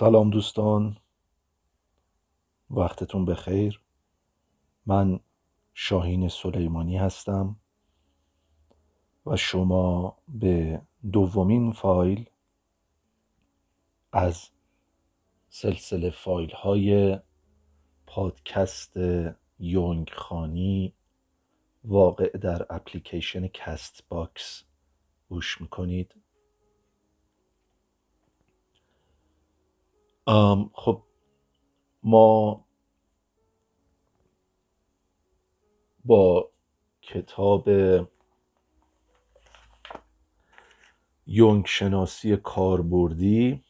سلام دوستان. وقتتون بخیر. من شاهین سلیمانی هستم و شما به دومین فایل از سلسله فایل های پادکست یونگ خوانی واقع در اپلیکیشن Castbox گوش می‌کنید. خب ما با کتاب یونگ شناسی کاربردی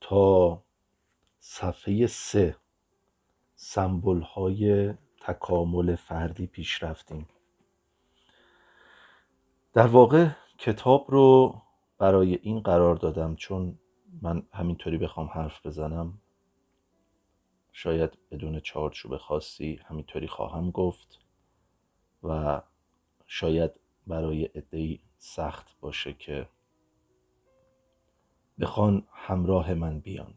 تا صفحه سه سمبل های تکامل فردی پیش رفتیم. در واقع کتاب رو برای این قرار دادم چون من همینطوری بخوام حرف بزنم. شاید بدون چارچوب خاصی همینطوری خواهم گفت و شاید برای عدهای سخت باشه که بخوان همراه من بیان.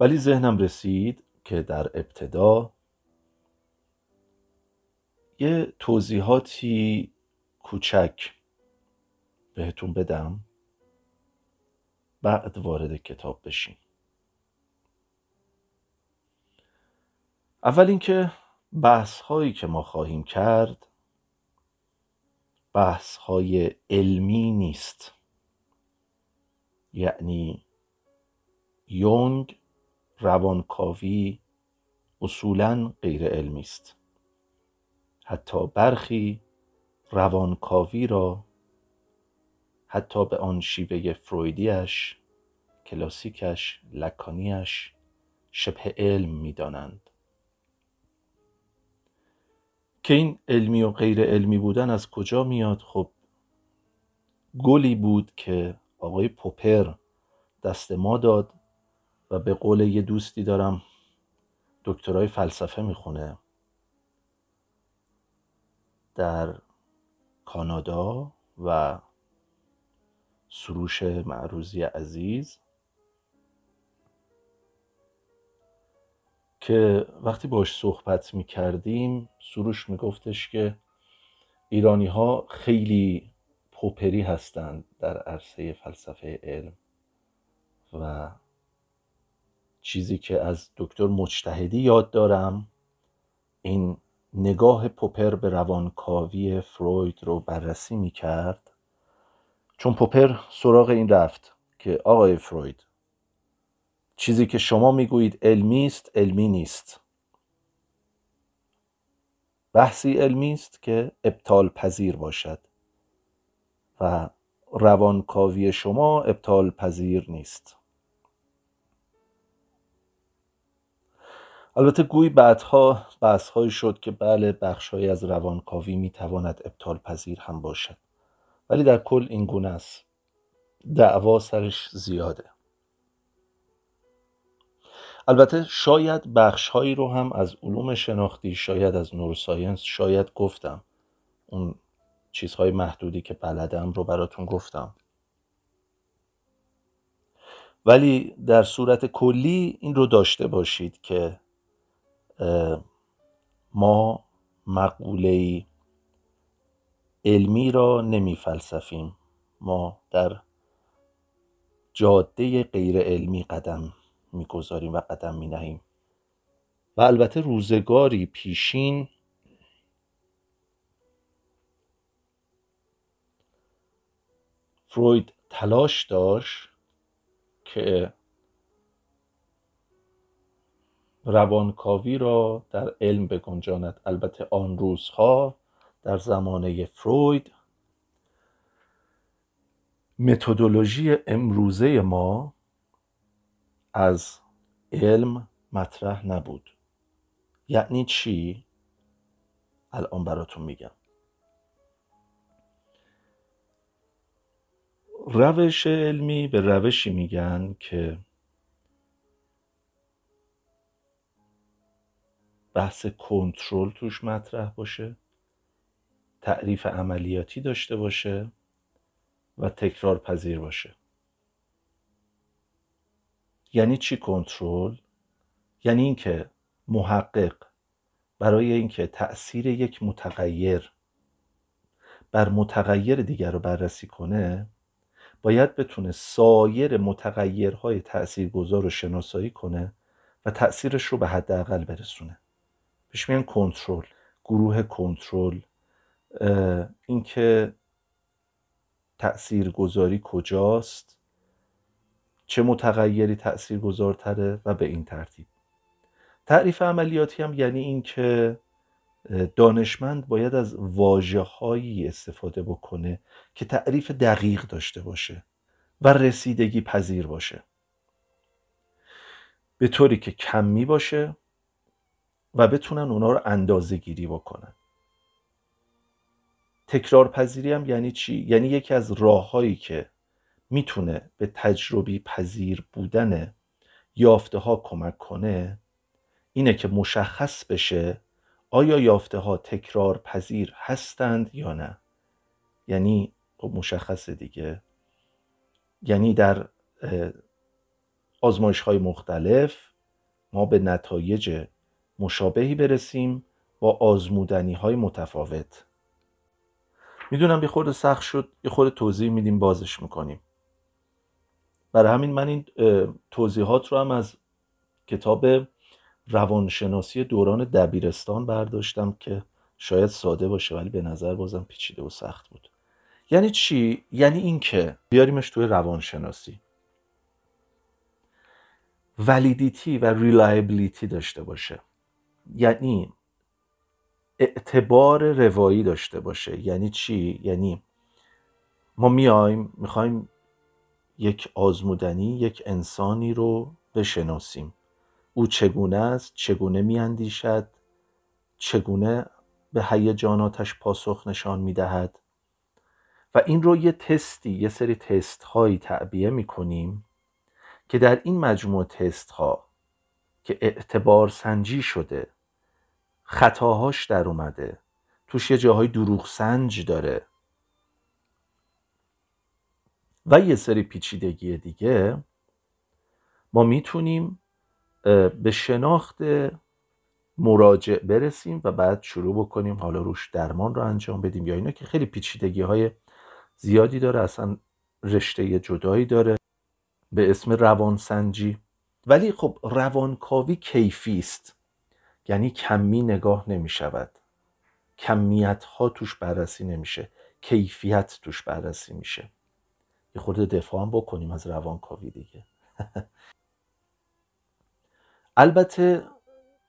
ولی ذهنم رسید که در ابتدا یه توضیحاتی کوچک بهتون بدم. بعد وارد کتاب بشیم اول اینکه بحث هایی که ما خواهیم کرد بحث های علمی نیست. یعنی یونگ روانکاوی اصولا غیر علمی است. حتی برخی روانکاوی را حتی به آن شیوه فرویدیش کلاسیکش لکانیش شبه علم می‌دانند. که این علمی و غیر علمی بودن از کجا میاد؟ خب گلی بود که آقای پوپر دست ما داد و به قول یه دوستی دارم دکترای فلسفه می‌خونه. در کانادا و سروش معروزی عزیز. که وقتی باش صحبت می کردیم سروش می گفتش که ایرانی ها خیلی پوپری هستند در عرصه فلسفه علم و چیزی که از دکتر مجتهدی یاد دارم این نگاه پوپر به روانکاوی فروید رو بررسی می کرد چون پوپر سراغ این رفت که آقای فروید چیزی که شما می‌گویید علمی است علمی نیست. بحثی علمی است که ابطال پذیر باشد و روانکاوی شما ابطال پذیر نیست. البته گوی بعدها بحثهایی شد که بله بخشهایی از روانکاوی می‌تواند ابطال پذیر هم باشد. ولی در کل این گونه است. دعوا سرش زیاده. البته شاید بخشهایی رو هم از علوم شناختی شاید از نوروساینس شاید گفتم. اون چیزهای محدودی که بلدم رو براتون گفتم. ولی در صورت کلی این رو داشته باشید که ما مقوله علمی را نمی فلسفیم ما در جاده غیر علمی قدم می‌گذاریم و قدم می نهیم و البته روزگاری پیشین فروید تلاش داشت که روانکاوی را در علم بگنجاند. البته آن روزها در زمانه فروید. متدولوژی امروزه ما از علم مطرح نبود. یعنی چی؟ الان براتون میگم. روش علمی به روشی میگن که بحث کنترل توش مطرح باشه. تعریف عملیاتی داشته باشه و تکرار پذیر باشه. یعنی چی کنترل؟ یعنی اینکه محقق برای اینکه تاثیر یک متغیر بر متغیر دیگر رو بررسی کنه باید بتونه سایر متغیرهای تاثیرگذار رو شناسایی کنه و تاثیرش رو به حداقل برسونه. بهش میگن کنترل گروه کنترل. اینکه تاثیرگذاری کجاست؟ چه متغیری تاثیرگذارتره و به این ترتیب. تعریف عملیاتی هم یعنی اینکه دانشمند باید از واجه هایی استفاده بکنه که تعریف دقیق داشته باشه و رسیدگی پذیر باشه. به طوری که کمی باشه و بتونن اونا رو اندازه گیری بکنن. تکرار پذیری هم یعنی چی؟ یعنی یکی از راههایی که می‌تونه به تجربی پذیر بودن یافته ها کمک کنه اینه که مشخص بشه آیا یافته ها تکرار پذیر هستند یا نه. یعنی خب مشخصه دیگه. یعنی در آزمایش های مختلف ما به نتایج مشابهی برسیم با آزمودنی های متفاوت. می‌دونم یه خورده سخت شد یه خورده توضیح میدیم بازش می‌کنیم. برای همین من این توضیحات رو هم از کتاب روانشناسی دوران دبیرستان برداشتم که شاید ساده باشه ولی به نظر بازم پیچیده و سخت بود. یعنی چی؟ یعنی اینکه بیاریمش توی روانشناسی. ولیدیتی و ریلایبلیتی داشته باشه. یعنی اعتبار روایی داشته باشه. یعنی چی؟ یعنی ما میایم می‌خوایم یک آزمودنی یک انسانی رو بشناسیم. او چگونه است؟ چگونه میاندیشد؟ چگونه به هیجاناتش پاسخ نشان می‌دهد؟ و این رو یه تستی یه سری تست هایی تعبیه می‌کنیم که در این مجموع تست ها که اعتبار سنجی شده خطاهاش در اومده. توش یه جاهای دروغ سنج داره. و یه سری پیچیدگی دیگه. ما می‌تونیم به شناخت مراجع برسیم و بعد شروع بکنیم. حالا روش درمان رو انجام بدیم. یا اینا که خیلی پیچیدگی های زیادی داره. اصلا رشته جدایی داره. به اسم روانسنجی. ولی خب روانکاوی کیفی است. یعنی کمی نگاه نمی شود کمیت ها توش بررسی نمیشه. کیفیت توش بررسی میشه. یه خورده دفاع هم بکنیم از روانکاوی دیگه. البته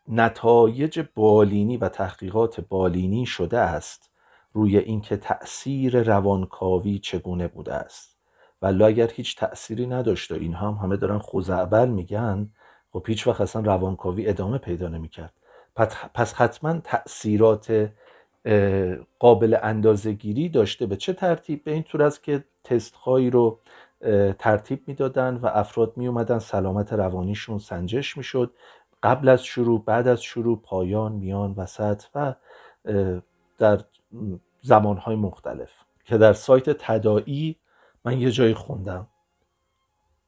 نتایج بالینی و تحقیقات بالینی شده است روی اینکه تأثیر روانکاوی چگونه بوده است. ولی اگر هیچ تأثیری نداشته این هم همه دارن خوزعبل میگن خب هیچ وقت اصلا روانکاوی ادامه پیدا نمی‌کرد. پس حتما تأثیرات قابل اندازهگیری داشته. به چه ترتیب؟ به این طور است که تست هایی رو ترتیب می‌دادن و افراد می اومدن سلامت روانیشون سنجش می‌شد. قبل از شروع بعد از شروع پایان میان وسط و در زمانهای مختلف. که در سایت تدائی من یه جایی خوندم.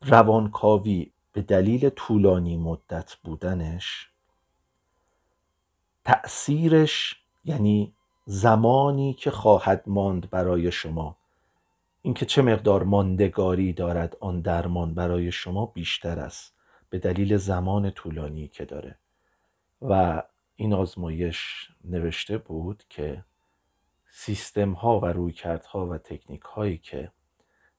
روانکاوی به دلیل طولانی مدت بودنش تأثیرش یعنی زمانی که خواهد ماند برای شما. اینکه چه مقدار ماندگاری دارد آن درمان برای شما بیشتر است به دلیل زمان طولانی که داره. و این آزمایش نوشته بود که سیستم ها و رویکردها و تکنیک هایی که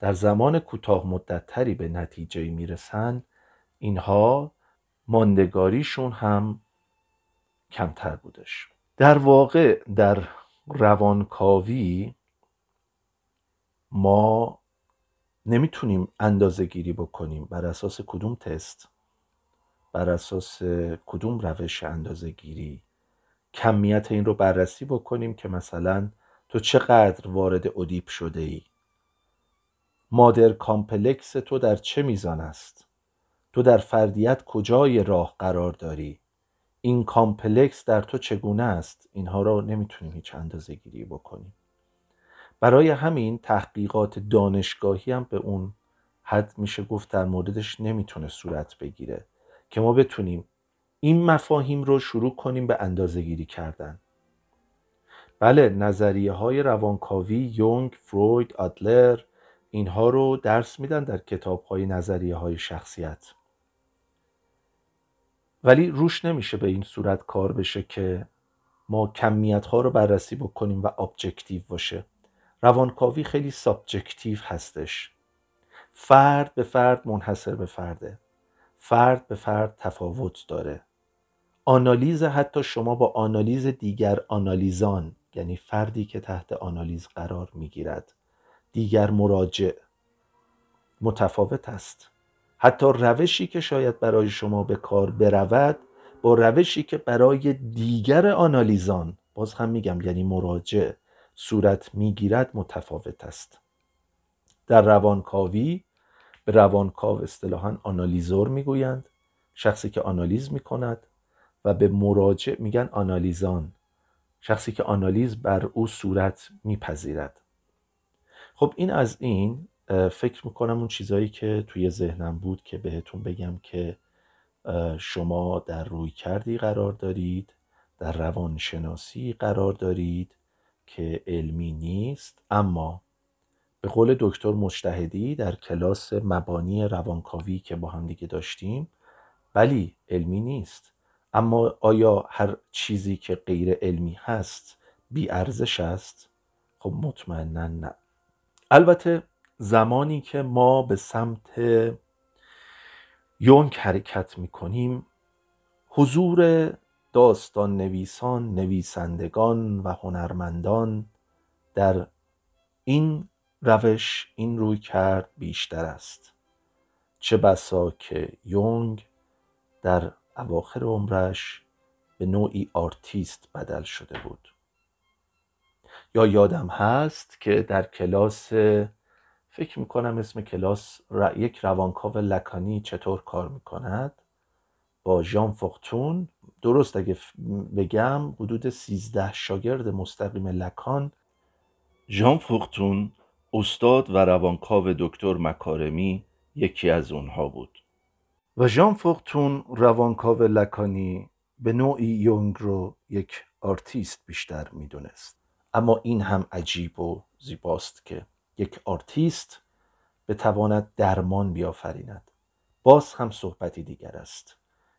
در زمان کوتاه مدت تری به نتیجه می‌رسن اینها ماندگاریشون هم کمتر بودش. در واقع در روانکاوی ما نمی‌تونیم اندازه گیری بکنیم بر اساس کدوم تست بر اساس کدوم روش اندازه گیری کمیت این رو بررسی بکنیم که مثلا تو چقدر وارد ادیپ شده ای مادر complex تو در چه میزان است؟ تو در فردیت کجای راه قرار داری؟ این complex در تو چگونه است؟ اینها را نمی‌تونیم هیچ اندازه گیری بکنیم. برای همین تحقیقات دانشگاهی هم به اون حد میشه گفت در موردش نمی‌تونه صورت بگیره که ما بتونیم این مفاهیم رو شروع کنیم به اندازه گیری کردن. بله نظریه های روانکاوی یونگ، فروید، آدلر اینها رو درس میدن در کتاب های نظریه های شخصیت. ولی روش نمیشه به این صورت کار بشه که ما کمیت ها رو بررسی بکنیم و objective باشه. روانکاوی خیلی subjective هستش. فرد به فرد منحصر به فرده. فرد به فرد تفاوت داره. آنالیز حتی شما با آنالیز دیگر آنالیزان یعنی فردی که تحت آنالیز قرار می‌گیرد دیگر مراجع متفاوت است. حتی روشی که شاید برای شما به کار برود با روشی که برای دیگر آنالیزان باز هم میگم یعنی مراجع صورت می‌گیرد متفاوت است. در روانکاوی به روانکاو اصطلاحا آنالیزور می‌گویند شخصی که آنالیز می‌کند و به مراجع میگن آنالیزان شخصی که آنالیز بر او صورت میپذیرد. خب این از این فکر می‌کنم اون چیزایی که توی ذهنم بود که بهتون بگم که شما در روی کردی قرار دارید در روانشناسی قرار دارید که علمی نیست اما به قول دکتر مجتهدی در کلاس مبانی روانکاوی که با هم دیگه داشتیم بلی علمی نیست. اما آیا هر چیزی که غیر علمی هست بی ارزش است؟ خب مطمئنا نه. البته زمانی که ما به سمت یونگ حرکت می کنیم حضور داستان نویسان نویسندگان و هنرمندان در این روش این روی کرد بیشتر است. چه بسا که یونگ در اواخر عمرش به نوعی آرتیست بدل شده بود. یا یادم هست که در کلاس فکر می‌کنم اسم کلاس یک روانکاو لکانی چطور کار می‌کند؟ با ژان فوختون درست اگه بگم حدود سیزده شاگرد مستقیم لکان. ژان فوختون استاد و روانکاو دکتر مکارمی یکی از اونها بود. و ژان فوختون روانکاو لکانی به نوعی یونگ رو یک آرتیست بیشتر می‌دونست. اما این هم عجیب و زیباست که یک آرتیست بتواند درمان بیافریند. باز هم صحبتی دیگر است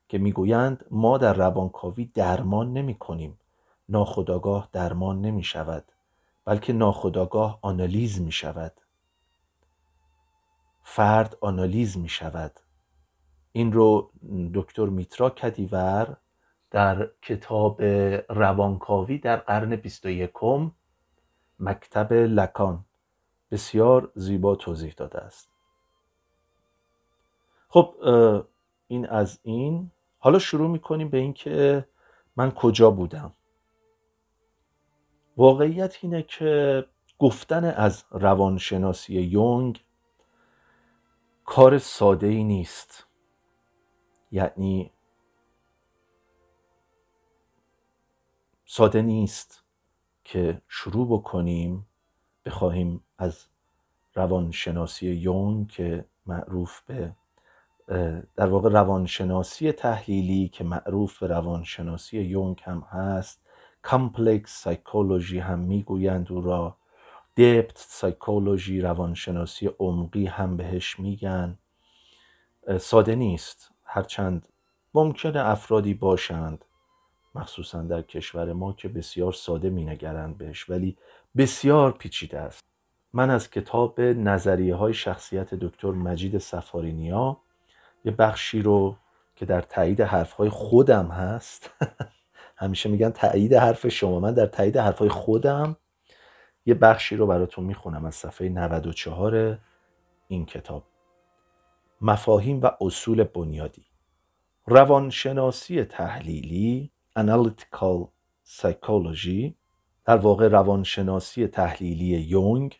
که می‌گویند ما در روانکاوی درمان نمی کنیم ناخودآگاه درمان نمی شود بلکه ناخودآگاه آنالیز می شود فرد آنالیز می شود این رو دکتر میترا کدیور در کتاب روانکاوی در قرن بیست و یکم مکتب لکان بسیار زیبا توضیح داده است. خب این از این. حالا شروع می‌کنیم به اینکه من کجا بودم. واقعیت اینه که گفتن از روانشناسی یونگ کار ساده ای نیست. یعنی ساده نیست که شروع بکنیم بخواهیم از روانشناسی یونگ که معروف به در واقع روانشناسی تحلیلی که معروف به روانشناسی یونگ هم هست. complex psychology هم می‌گویند او را. depth psychology روانشناسی عمقی هم بهش میگن. ساده نیست. هرچند ممکنه افرادی باشند مخصوصا در کشور ما که بسیار ساده مینگرند بهش ولی بسیار پیچیده است. من از کتاب نظریه های شخصیت دکتر مجید صفاری‌نیا یه بخشی رو که در تایید حرف های خودم هست همیشه میگن تایید حرف شما من در تایید حرف های خودم یه بخشی رو براتون می‌خونم از صفحه 94 این کتاب. مفاهیم و اصول بنیادی. روانشناسی تحلیلی Analytical Psychology در واقع روانشناسی تحلیلی یونگ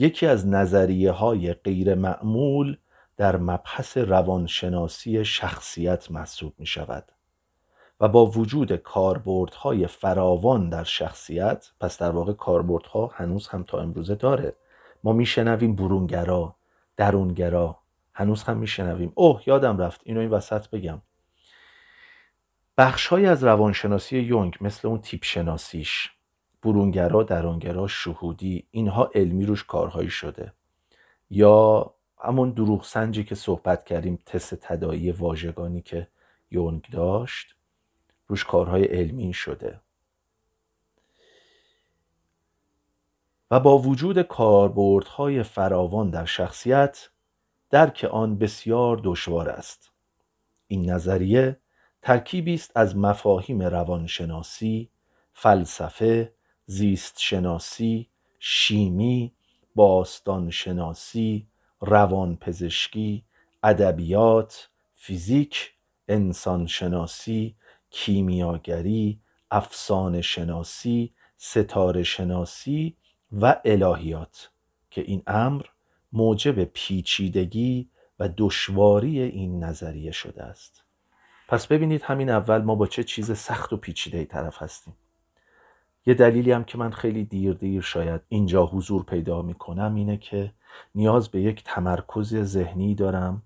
یکی از نظریه های غیر معمول در مبحث روانشناسی شخصیت محسوب می شود و با وجود کاربردهای فراوان در شخصیت پس در واقع کاربردها هنوز هم تا امروزه داره. ما میشنویم برونگرا درونگرا هنوز هم میشنویم. اوه یادم رفت اینو این وسط بگم. بخشهایی از روانشناسی یونگ مثل اون تیپ شناسیش برونگرا درونگرا شهودی اینها علمی روش کارهایی شده. یا همون دروغ سنجی که صحبت کردیم تست تدایی واژگانی که یونگ داشت روش کارهای علمی شده. و با وجود کاربردهای فراوان در شخصیت درک آن بسیار دشوار است. این نظریه ترکیبی است از مفاهیم روانشناسی فلسفه زیست شناسی شیمی باستان شناسی روانپزشکی ادبیات فیزیک انسان شناسی کیمیاگری افسانه شناسی ستاره شناسی و الهیات که این امر موجب پیچیدگی و دشواری این نظریه شده است. پس ببینید همین اول ما با چه چیز سخت و پیچیده ای طرف هستیم. یه دلیلی هم که من خیلی دیر دیر شاید اینجا حضور پیدا می‌کنم اینه که نیاز به یک تمرکز ذهنی دارم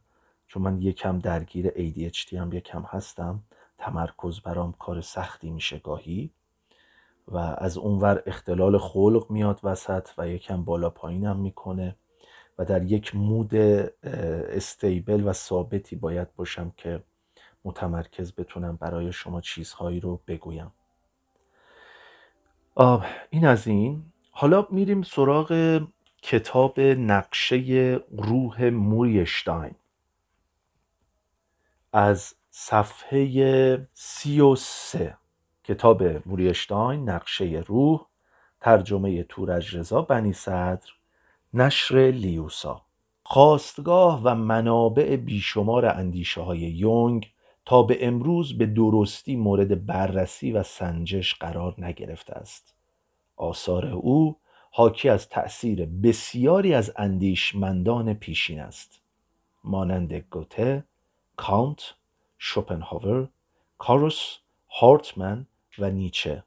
چون من یکم درگیر ADHD هم یکم هستم تمرکز برام کار سختی میشه گاهی و از اونور اختلال خلق میاد وسط و یکم بالا پایین هم می‌کنه و در یک مود استیبل و ثابتی باید باشم که متمرکز بتونم برای شما چیزهایی رو بگویم. این از این. حالا میریم سراغ کتاب نقشه روح موریشتاین. از صفحه سی و سه. کتاب موریشتاین نقشه روح ترجمه تورج رضا بنی صدر نشر لیوسا. خواستگاه و منابع بیشمار اندیشه های یونگ تا به امروز به درستی مورد بررسی و سنجش قرار نگرفته است. آثار او حاکی از تأثیر بسیاری از اندیشمندان پیشین است. مانند گوته، کانت، شوپنهاور، کاروس، هارتمن و نیچه.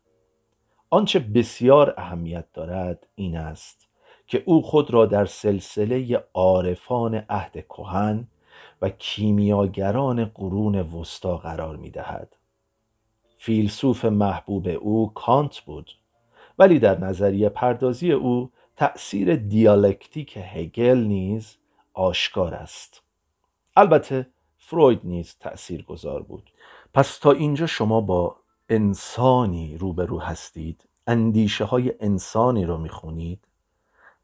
آنچه بسیار اهمیت دارد این است که او خود را در سلسله عارفان عهد کهن و کیمیاگران قرون وسطا قرار می دهد. فیلسوف محبوب او کانت بود ولی در نظریه پردازی او تأثیر دیالکتیک هگل نیز آشکار است البته فروید نیز تأثیر گذار بود پس تا اینجا شما با انسانی روبرو هستید اندیشه های انسانی رو می‌خونید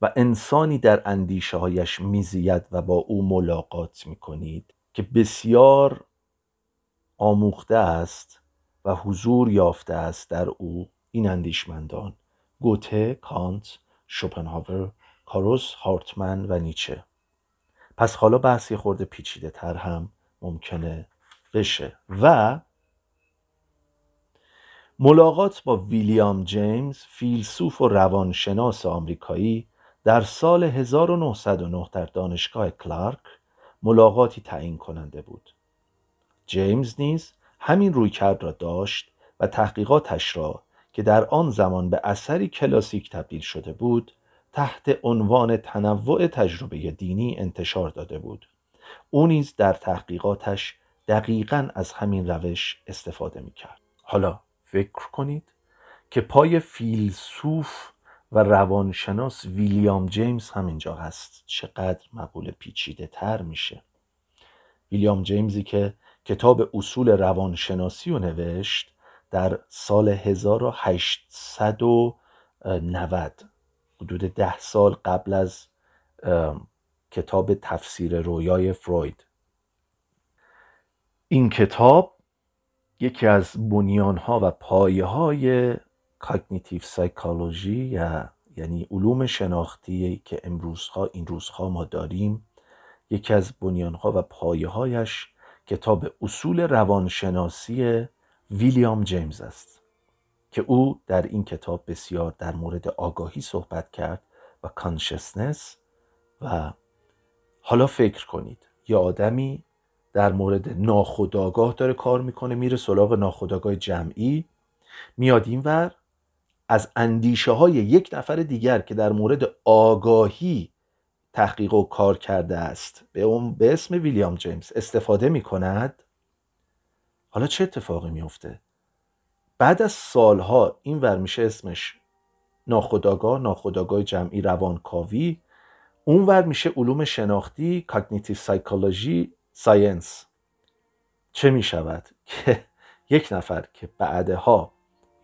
و انسانی در اندیشه هایش میزید و با او ملاقات می‌کنید که بسیار آموخته است و حضور یافته است در او این اندیشمندان گوته، کانت، شوپنهاور، کاروس، هارتمن و نیچه. پس حالا بحثی خورده پیچیده تر هم ممکنه بشه و ملاقات با ویلیام جیمز فیلسوف و روانشناس آمریکایی در سال 1909 در دانشگاه کلارک ملاقاتی تعیین کننده بود. جیمز نیز همین رویکرد را داشت و تحقیقاتش را که در آن زمان به اثری کلاسیک تبدیل شده بود تحت عنوان تنوع تجربه دینی انتشار داده بود. او نیز در تحقیقاتش دقیقا از همین روش استفاده می کرد حالا فکر کنید که پای فیلسوف و روانشناس ویلیام جیمز همینجا هست. چقدر مقوله پیچیده تر میشه. ویلیام جیمزی که کتاب اصول روانشناسی رو نوشت در سال 1890 حدود ده سال قبل از کتاب تفسیر رویای فروید. این کتاب یکی از بنیانها و پایه های cognitive psychology یا یعنی علوم شناختی که امروزها این روزها ما داریم یکی از بنیانها و پایه هایش کتاب اصول روانشناسی ویلیام جیمز است که او در این کتاب بسیار در مورد آگاهی صحبت کرد و consciousness و حالا فکر کنید یه آدمی در مورد ناخودآگاه داره کار می‌کنه میره سراغ ناخودآگاه جمعی میاد اینور از اندیشه های یک نفر دیگر که در مورد آگاهی تحقیق و کار کرده است. به, اون به اسم ویلیام جیمز استفاده می کند حالا چه اتفاقی میفته بعد از سالها این ور میشه اسمش ناخودآگاه ناخودآگاه جمعی روانکاوی. اون ور میشه علوم شناختی cognitive psychology science چه می‌شود؟ که یک نفر که بعدها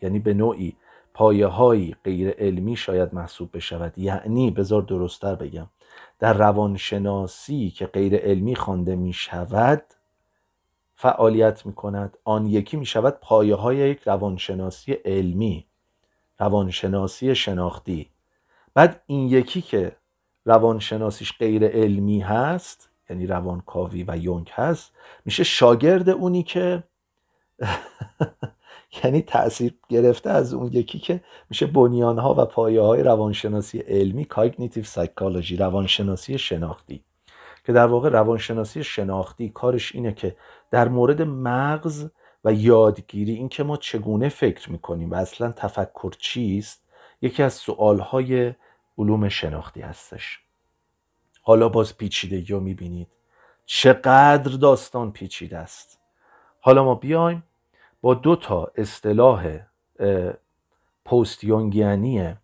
یعنی به نوعی پایه های غیر علمی شاید محسوب بشود. یعنی بذار درستتر بگم. در روانشناسی که غیر علمی خوانده می شود فعالیت می کند آن یکی می شود پایه های یک روانشناسی علمی روانشناسی شناختی. بعد این یکی که روانشناسیش غیر علمی هست یعنی روانکاوی و یونگ هست میشه شاگرد اونی که یعنی تاثیر گرفته از اون یکی که میشه بنیانها و پایه های روانشناسی علمی کاگنیتیو سایکولوژی روانشناسی شناختی. که در واقع روانشناسی شناختی کارش اینه که در مورد مغز و یادگیری اینکه ما چگونه فکر می‌کنیم و اصلا تفکر چیست یکی از سوالهای علوم شناختی هستش. حالا باز پیچیدگی رو می‌بینید. چقدر داستان پیچیده است. حالا ما بیایم با دو تا اصطلاح post-Jungian ی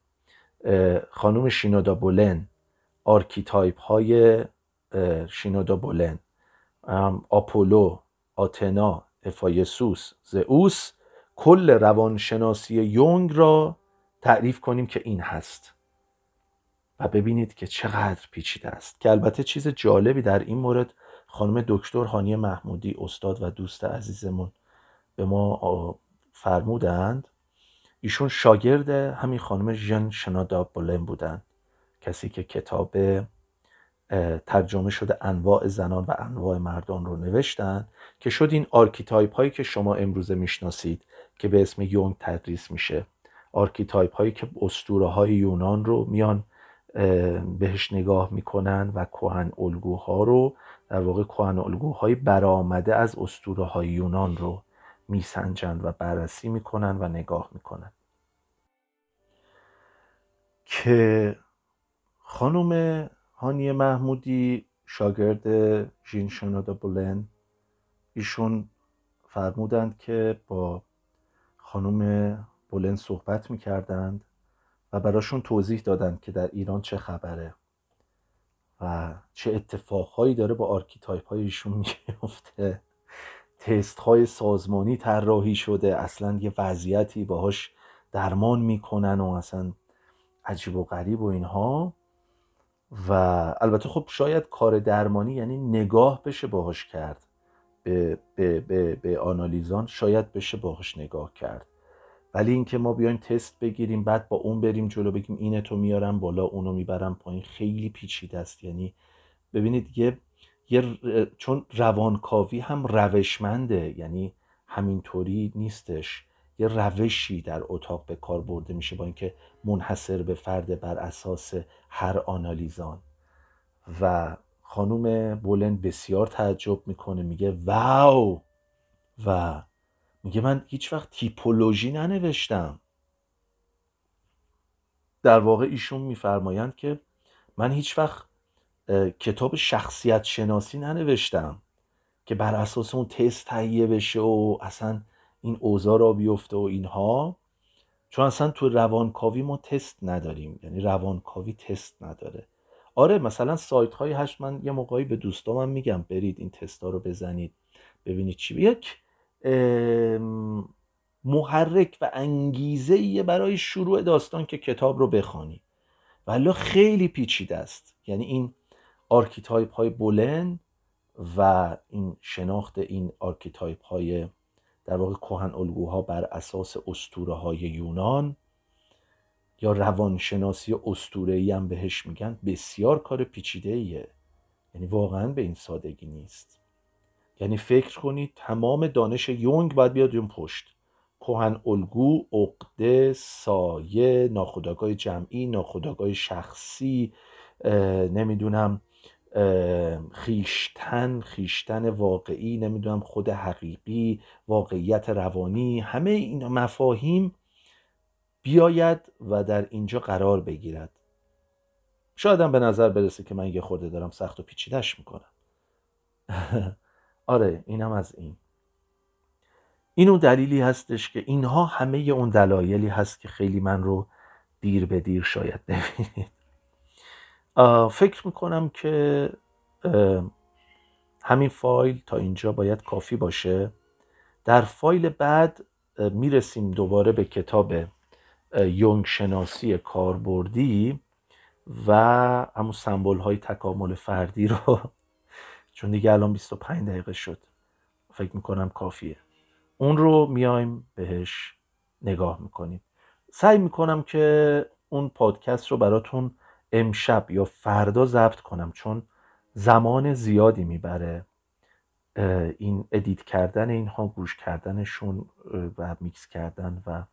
خانم شینودا بولن archetype های شینودا بولن. آپولو آتنا افایسوس زئوس. کل روانشناسی یونگ را تعریف کنیم که این هست. و ببینید که چقدر پیچیده است. که البته چیز جالبی در این مورد خانم دکتر هانی محمودی استاد و دوست عزیزمون به ما فرمودند. ایشون شاگرد همین خانم ژن شنادا بولن بودند. کسی که کتاب ترجمه شده انواع زنان و انواع مردان رو نوشتن که شد این archetype هایی که شما امروزه می‌شناسید که به اسم یونگ تدریس میشه. archetype هایی که اسطوره های یونان رو میان بهش نگاه می‌کنن و کهن الگوها رو در واقع کهن الگوهای برآمده از اسطوره های یونان رو. میسنجند و بررسی می‌کنن و نگاه می‌کنن که خانم هانی محمودی شاگرد جین شینودا بولن ایشون فرمودند که با خانم بولن صحبت می‌کردند و براشون توضیح دادند که در ایران چه خبره و چه اتفاقهایی داره با archetype های ایشون میفته تست های سازمانی طراحی شده. اصلا یه وضعیتی باهاش درمان می‌کنن و اصلا عجیب و غریب و اینها. و البته خب شاید کار درمانی یعنی نگاه بشه باهاش کرد. به, به, به, به آنالیزان شاید بشه باهاش نگاه کرد. ولی اینکه ما بیایم تست بگیریم بعد با اون بریم جلو بگیم اینه تو میارم بالا اونو می‌برم پایین خیلی پیچیده است. یعنی ببینید یه یه چون روانکاوی هم روشمنده یعنی همینطوری نیستش. یه روشی در اتاق به کار برده میشه با اینکه منحصر به فرد بر اساس هر آنالیزان. و خانوم بولن بسیار تعجب می‌کنه میگه واو! و میگه من هیچ وقت تیپولوژی ننوشتم. در واقع ایشون میفرمایند که من هیچ وقت کتاب شخصیت شناسی ننوشتم که بر اساس اون تست تهیه بشه و اصلا این اوضاع را بیفته و اینها. چون اصلا تو روانکاوی ما تست نداریم یعنی روانکاوی تست نداره. آره مثلا سایت های هشت من یه موقعی به دوستامم میگم برید این تست ها رو بزنید ببینید چی. یک محرک و انگیزه برای شروع داستان که کتاب رو بخوانی. ولی خیلی پیچیده است. یعنی این archetype های بولن و این شناخت این archetype های در واقع کهن الگوها بر اساس اسطوره های یونان یا روانشناسی اسطوره‌ای هم بهش میگن. بسیار کار پیچیده ایه یعنی واقعا به این سادگی نیست. یعنی فکر کنید تمام دانش یونگ باید بیاد اون پشت. کهن الگو عقده سایه ناخودآگاه جمعی ناخودآگاه شخصی نمی‌دونم خیشتن خیشتن واقعی نمی‌دونم خود حقیقی واقعیت روانی همه این مفاهیم بیاید و در اینجا قرار بگیرد. شاید به نظر برسه که من یه خورده دارم سخت و پیچیدش می‌کنم. آره اینم از این. این اون دلیلی هستش که اینها همه اون دلایلی هست که خیلی من رو دیر به دیر شاید ببینید. فکر می‌کنم که همین فایل تا اینجا باید کافی باشه. در فایل بعد می‌رسیم دوباره به کتاب یونگ شناسی کاربردی و همون سمبول های تکامل فردی رو. چون دیگه الان 25 دقیقه شد. فکر می‌کنم کافیه. اون رو میایم بهش نگاه می‌کنیم. سعی می‌کنم که اون پادکست رو براتون امشب یا فردا ضبط کنم چون زمان زیادی می‌بره این edit کردن اینها گوش کردنشون و میکس کردن و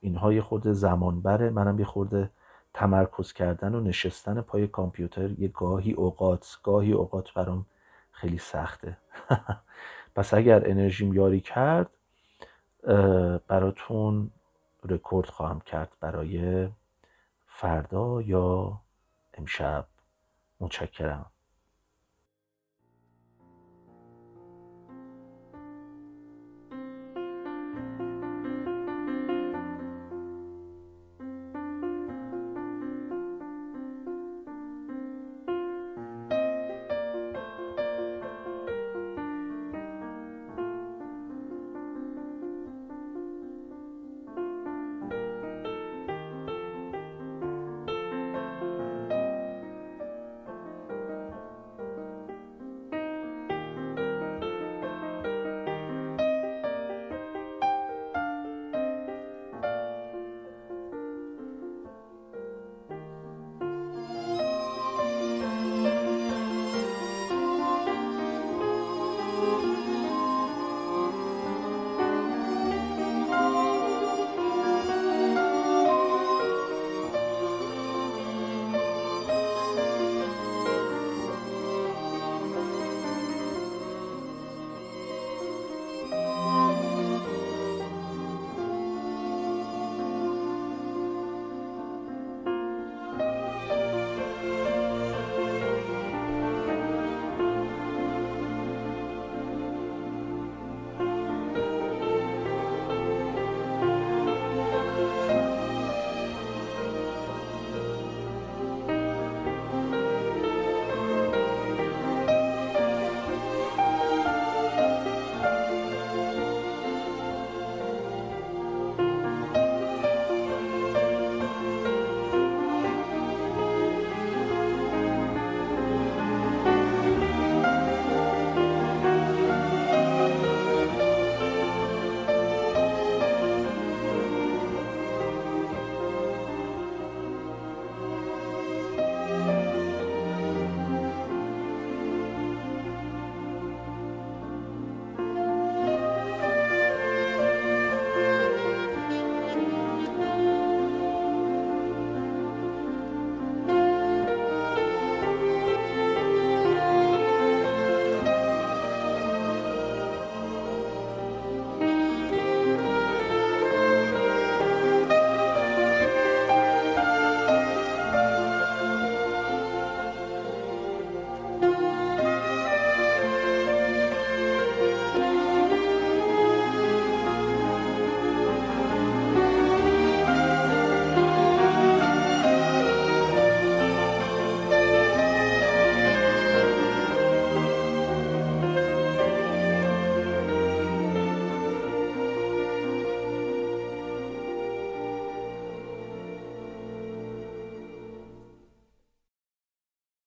اینها یه خورده زمان بره. منم یه خورده تمرکز کردن و نشستن پای کامپیوتر یه گاهی اوقات گاهی اوقات برام خیلی سخته. پس اگر انرژیم یاری کرد براتون رکورد خواهم کرد برای فردا یا امشب؟ متشکرم.